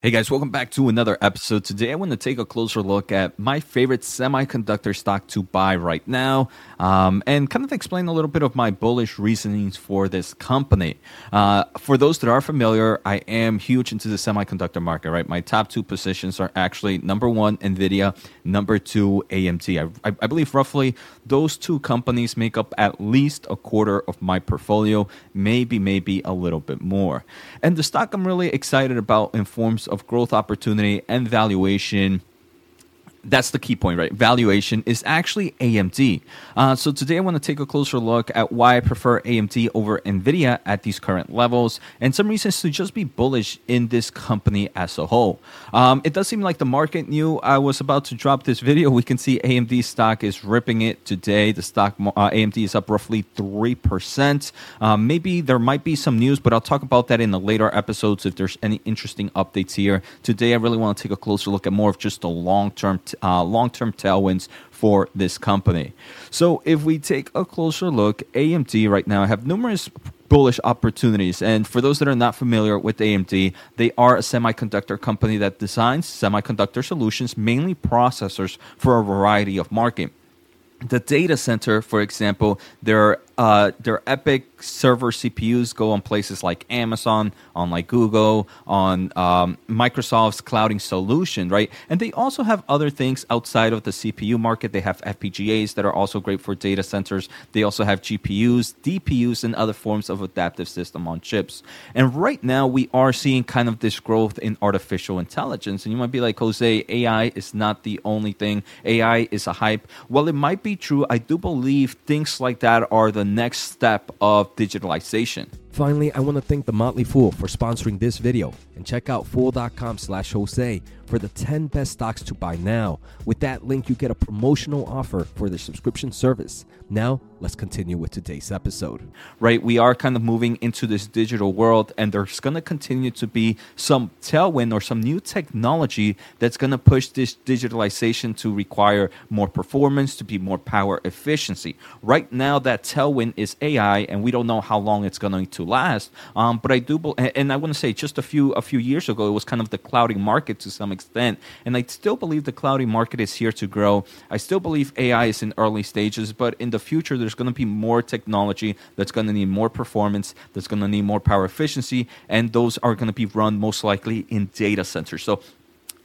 Hey guys, welcome back to another episode. Today I want to take a closer look at my favorite semiconductor stock to buy right now um, and kind of explain a little bit of my bullish reasonings for this company. Uh, for those that are familiar, I am huge into the semiconductor market, right? My top two positions are actually number one, NVIDIA, number two, AMD. I, I believe roughly those two companies make up at least a quarter of my portfolio, maybe, maybe a little bit more. And the stock I'm really excited about in forms of growth opportunity and valuation that's the key point, right? Valuation is actually AMD. Uh, so today I want to take a closer look at why I prefer AMD over Nvidia at these current levels, and some reasons to just be bullish in this company as a whole. Um, it does seem like the market knew I was about to drop this video. We can see AMD stock is ripping it today. The stock uh, AMD is up roughly three percent. Um, maybe there might be some news, but I'll talk about that in the later episodes if there's any interesting updates here. Today I really want to take a closer look at more of just the long term uh, long term tailwinds for this company. So, if we take a closer look, AMD right now have numerous bullish opportunities. And for those that are not familiar with AMD, they are a semiconductor company that designs semiconductor solutions, mainly processors for a variety of market. The data center, for example, their uh, their EPYC server CPUs go on places like Amazon, on like Google, on um, Microsoft's clouding solution, right? And they also have other things outside of the CPU market. They have FPGAs that are also great for data centers. They also have GPUs, DPUs, and other forms of adaptive system on chips. And right now, we are seeing kind of this growth in artificial intelligence. And you might be like, Jose, AI is not the only thing. AI is a hype. Well, it might be true. I do believe things like that are the next step of digitalization. Finally, I want to thank the Motley Fool for sponsoring this video and check out fool.com slash Jose for the 10 best stocks to buy now. With that link, you get a promotional offer for the subscription service. Now, let's continue with today's episode. Right, we are kind of moving into this digital world, and there's going to continue to be some tailwind or some new technology that's going to push this digitalization to require more performance, to be more power efficiency. Right now, that tailwind is AI, and we don't know how long it's going to last. Um, but I do, and I want to say, just a few a few years ago, it was kind of the clouding market to some extent, and I still believe the clouding market is here to grow. I still believe AI is in early stages, but in the future, there's going to be more technology that's going to need more performance, that's going to need more power efficiency, and those are going to be run most likely in data centers. So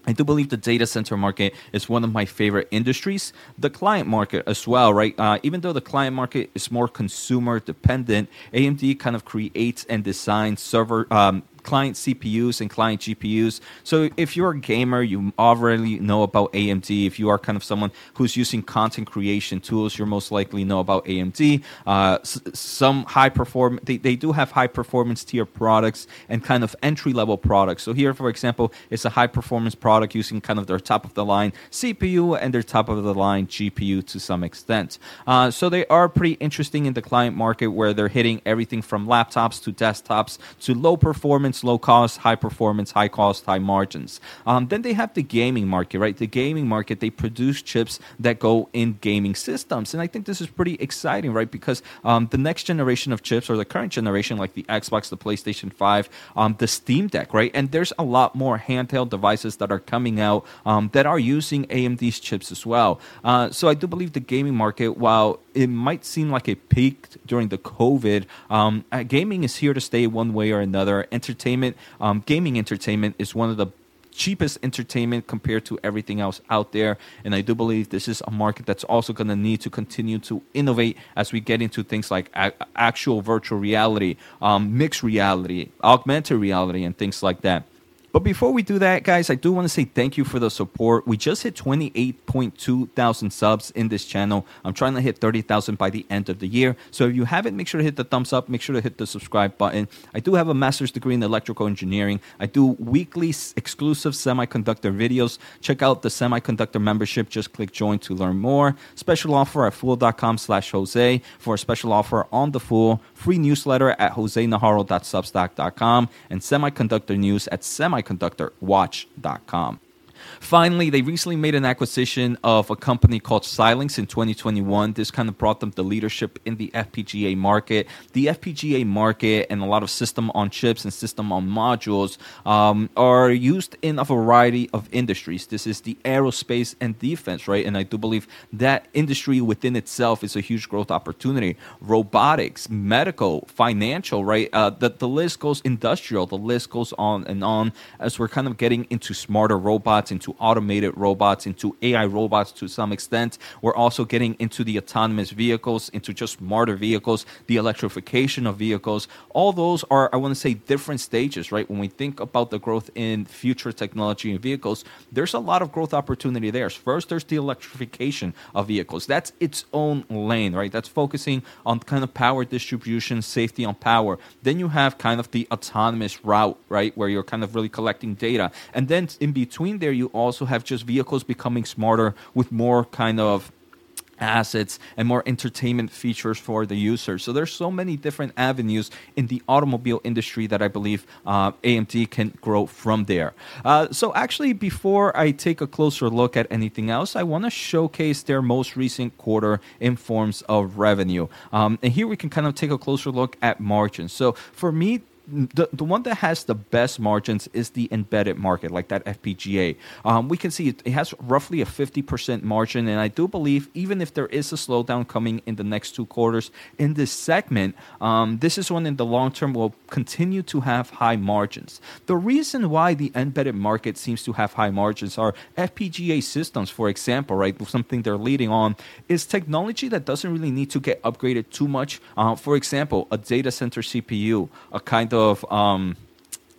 I do believe the data center market is one of my favorite industries. The client market as well, right? Uh, even though the client market is more consumer dependent, AMD kind of creates and designs server um, client CPUs and client GPUs. So if you're a gamer, you already know about AMD. If you are kind of someone who's using content creation tools, you're most likely know about AMD. Uh, s- some high perform they, they do have high performance tier products and kind of entry level products. So here, for example, it's a high performance product using kind of their top of the line CPU and their top of the line GPU to some extent. Uh, so they are pretty interesting in the client market where they're hitting everything from laptops to desktops to low performance performance, low cost, high performance, high cost, high margins. Um, then they have the gaming market, right? The gaming market, they produce chips that go in gaming systems. And I think this is pretty exciting, right? Because um, the next generation of chips or the current generation, like the Xbox, the PlayStation 5, um, the Steam Deck, right? And there's a lot more handheld devices that are coming out um, that are using AMD's chips as well. Uh, so I do believe the gaming market, while it might seem like it peaked during the COVID, um, uh, gaming is here to stay one way or another. Entertainment entertainment, um, gaming entertainment is one of the cheapest entertainment compared to everything else out there. And I do believe this is a market that's also going to need to continue to innovate as we get into things like a- actual virtual reality, um, mixed reality, augmented reality, and things like that. But before we do that, guys, I do want to say thank you for the support. We just hit 28.2 thousand subs in this channel. I'm trying to hit 30,000 by the end of the year. So if you haven't, make sure to hit the thumbs up. Make sure to hit the subscribe button. I do have a master's degree in electrical engineering. I do weekly exclusive semiconductor videos. Check out the semiconductor membership. Just click join to learn more. Special offer at fool.com slash Jose for a special offer on the Fool. Free newsletter at josenajarro.substack.com and semiconductor news at semiconductor semiconductorwatch.com. Finally, they recently made an acquisition of a company called Xilinx in 2021. This kind of brought them the leadership in the FPGA market. The FPGA market and a lot of system on chips and system on modules um, are used in a variety of industries. This is the aerospace and defense, right? And I do believe that industry within itself is a huge growth opportunity. Robotics, medical, financial, right? Uh, the, the list goes industrial, the list goes on and on as we're kind of getting into smarter robots, into automated robots, into AI robots to some extent. We're also getting into the autonomous vehicles, into just smarter vehicles, the electrification of vehicles. All those are, I want to say, different stages, right? When we think about the growth in future technology and vehicles, there's a lot of growth opportunity there. First, there's the electrification of vehicles. That's its own lane, right? That's focusing on kind of power distribution, safety on power. Then you have kind of the autonomous route, right? Where you're kind of really collecting data. And then in between there, you also have just vehicles becoming smarter with more kind of assets and more entertainment features for the user. So there's so many different avenues in the automobile industry that I believe uh, AMD can grow from there. Uh, so actually, before I take a closer look at anything else, I want to showcase their most recent quarter in forms of revenue. Um, and here we can kind of take a closer look at margins. So for me, the, the one that has the best margins is the embedded market, like that FPGA. Um, we can see it, it, has roughly a 50% margin, and I do believe even if there is a slowdown coming in the next two quarters in this segment, um, this is one in the long term will continue to have high margins. The reason why the embedded market seems to have high margins are FPGA systems, for example, right? Something they're leading on is technology that doesn't really need to get upgraded too much. Uh, for example, a data center CPU, a kind of um,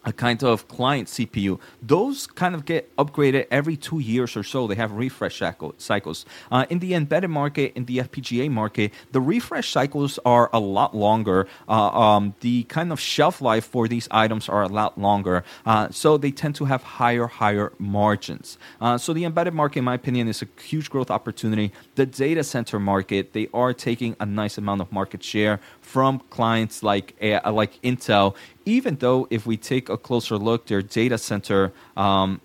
a kind of client CPU. Those kind of get upgraded every two years or so. They have refresh cycles. Uh, in the embedded market, in the FPGA market, the refresh cycles are a lot longer. Uh, um, the kind of shelf life for these items are a lot longer. Uh, so they tend to have higher, higher margins. Uh, so the embedded market, in my opinion, is a huge growth opportunity. The data center market, they are taking a nice amount of market share from clients like like Intel. Even though if we take a closer look, their data center um,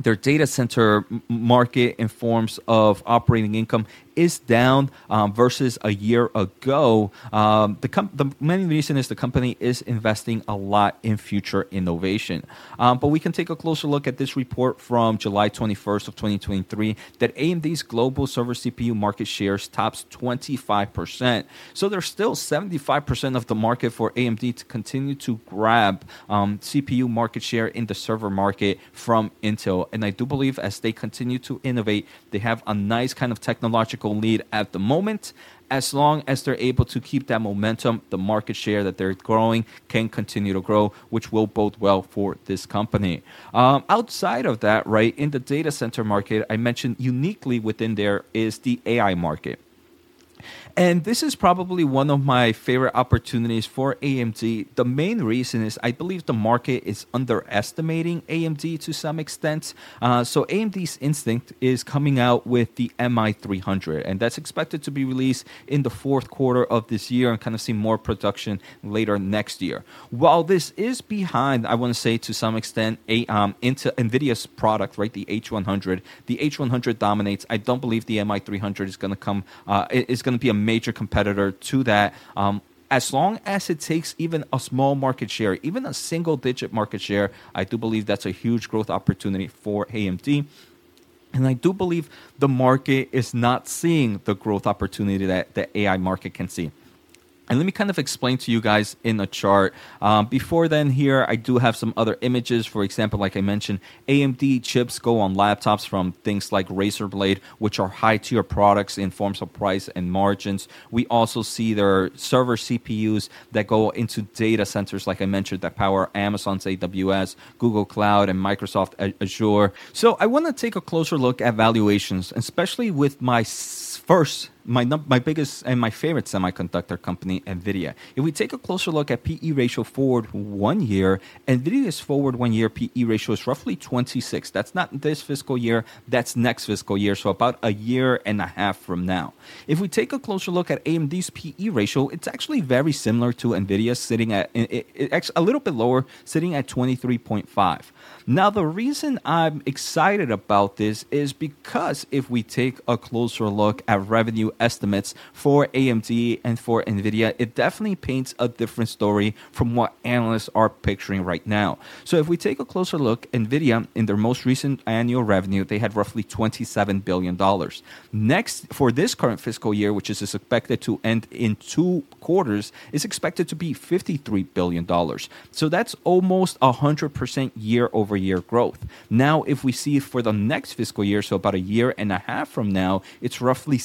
their data center market in forms of operating income is down um, versus a year ago. Um, the, com- the main reason is the company is investing a lot in future innovation. Um, but we can take a closer look at this report from July 21st of 2023 that AMD's global server CPU market shares tops 25%. So there's still 75% of the market for AMD to continue to grab um, CPU market share in the server market from Intel. And I do believe as they continue to innovate, they have a nice kind of technological lead at the moment. As long as they're able to keep that momentum, the market share that they're growing can continue to grow, which will bode well for this company. Um, outside of that, right, in the data center market, I mentioned uniquely within there is the AI market. And this is probably one of my favorite opportunities for AMD. The main reason is I believe the market is underestimating AMD to some extent. Uh, so AMD's Instinct is coming out with the MI300, and that's expected to be released in the fourth quarter of this year and kind of see more production later next year. While this is behind, I want to say to some extent, a, um, into NVIDIA's product, right, the H100. The H100 dominates. I don't believe the MI300 is going to come, uh, is going to be a major competitor to that. Um, as long as it takes even a small market share, even a single digit market share, I do believe that's a huge growth opportunity for AMD. And I do believe the market is not seeing the growth opportunity that the AI market can see. And let me kind of explain to you guys in a chart. Um, before then, here I do have some other images. For example, like I mentioned, AMD chips go on laptops from things like Razer Blade, which are high tier products in forms of price and margins. We also see their server CPUs that go into data centers, like I mentioned, that power Amazon's AWS, Google Cloud, and Microsoft Azure. So I want to take a closer look at valuations, especially with my first my my biggest and my favorite semiconductor company, Nvidia. If we take a closer look at PE ratio forward one year, Nvidia's forward one year PE ratio is roughly 26. That's not this fiscal year. That's next fiscal year. So about a year and a half from now. If we take a closer look at AMD's PE ratio, it's actually very similar to Nvidia, sitting at it, it, a little bit lower, sitting at 23.5. Now, the reason I'm excited about this is because if we take a closer look at revenue estimates for AMD and for NVIDIA, it definitely paints a different story from what analysts are picturing right now. So, if we take a closer look, NVIDIA, in their most recent annual revenue, they had roughly $27 billion. Next, for this current fiscal year, which is expected to end in two quarters, is expected to be $53 billion. So, that's almost 100% year over year growth. Now, if we see for the next fiscal year, so about a year and a half from now, it's roughly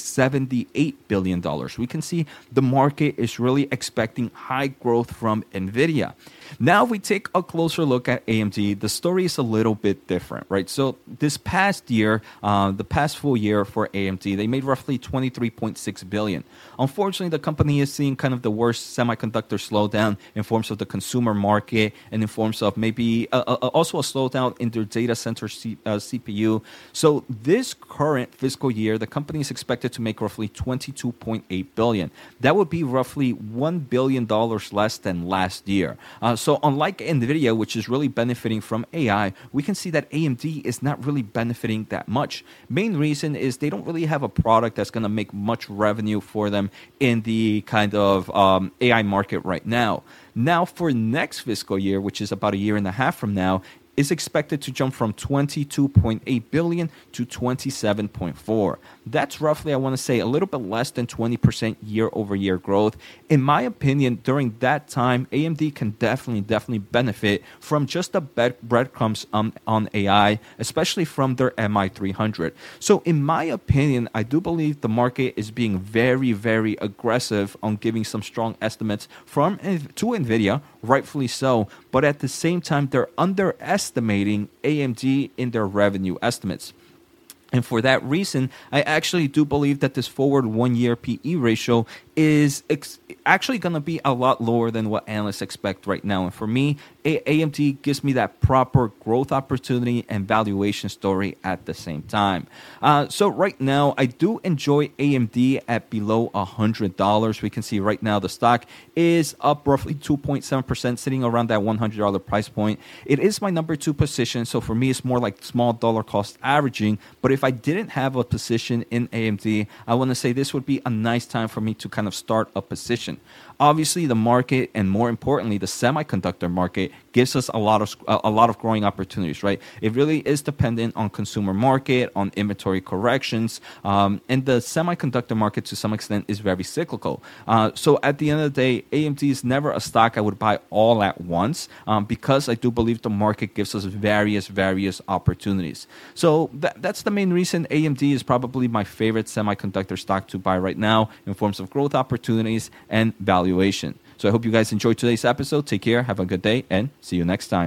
$78 billion. We can see the market is really expecting high growth from NVIDIA. Now, if we take a closer look at AMD, the story is a little bit different, right? So, this past year, uh, the past full year for AMD, they made roughly 23.6 billion. Unfortunately, the company is seeing kind of the worst semiconductor slowdown in forms of the consumer market and in forms of maybe uh, uh, also a slowdown in their data center C- uh, CPU. So, this current fiscal year, the company is expected to make roughly 22.8 billion. That would be roughly one billion dollars less than last year. Uh, so, unlike NVIDIA, which is really benefiting from AI, we can see that AMD is not really benefiting that much. Main reason is they don't really have a product that's going to make much revenue for them in the kind of um, AI market right now. Now, for next fiscal year, which is about a year and a half from now, is expected to jump from 22.8 billion to 27.4. That's roughly, I want to say, a little bit less than 20% year over year growth. In my opinion, during that time, AMD can definitely, definitely benefit from just the breadcrumbs um, on AI, especially from their MI300. So, in my opinion, I do believe the market is being very, very aggressive on giving some strong estimates from to NVIDIA, rightfully so. But at the same time, they're underestimating AMD in their revenue estimates. And for that reason, I actually do believe that this forward one year PE ratio is ex- actually going to be a lot lower than what analysts expect right now. And for me, AMD gives me that proper growth opportunity and valuation story at the same time. Uh, so right now, I do enjoy AMD at below $100. We can see right now the stock is up roughly 2.7%, sitting around that $100 price point. It is my number two position. So for me, it's more like small dollar cost averaging. But if I didn't have a position in AMD, I want to say this would be a nice time for me to kind of start a position. Obviously, the market and more importantly, the semiconductor market gives us a lot of a lot of growing opportunities. Right? It really is dependent on consumer market, on inventory corrections, um, and the semiconductor market to some extent is very cyclical. Uh, so at the end of the day, AMD is never a stock I would buy all at once um, because I do believe the market gives us various various opportunities. So that, that's the main reason AMD is probably my favorite semiconductor stock to buy right now in forms of growth opportunities and value valuation. So I hope you guys enjoyed today's episode. Take care, have a good day, and see you next time.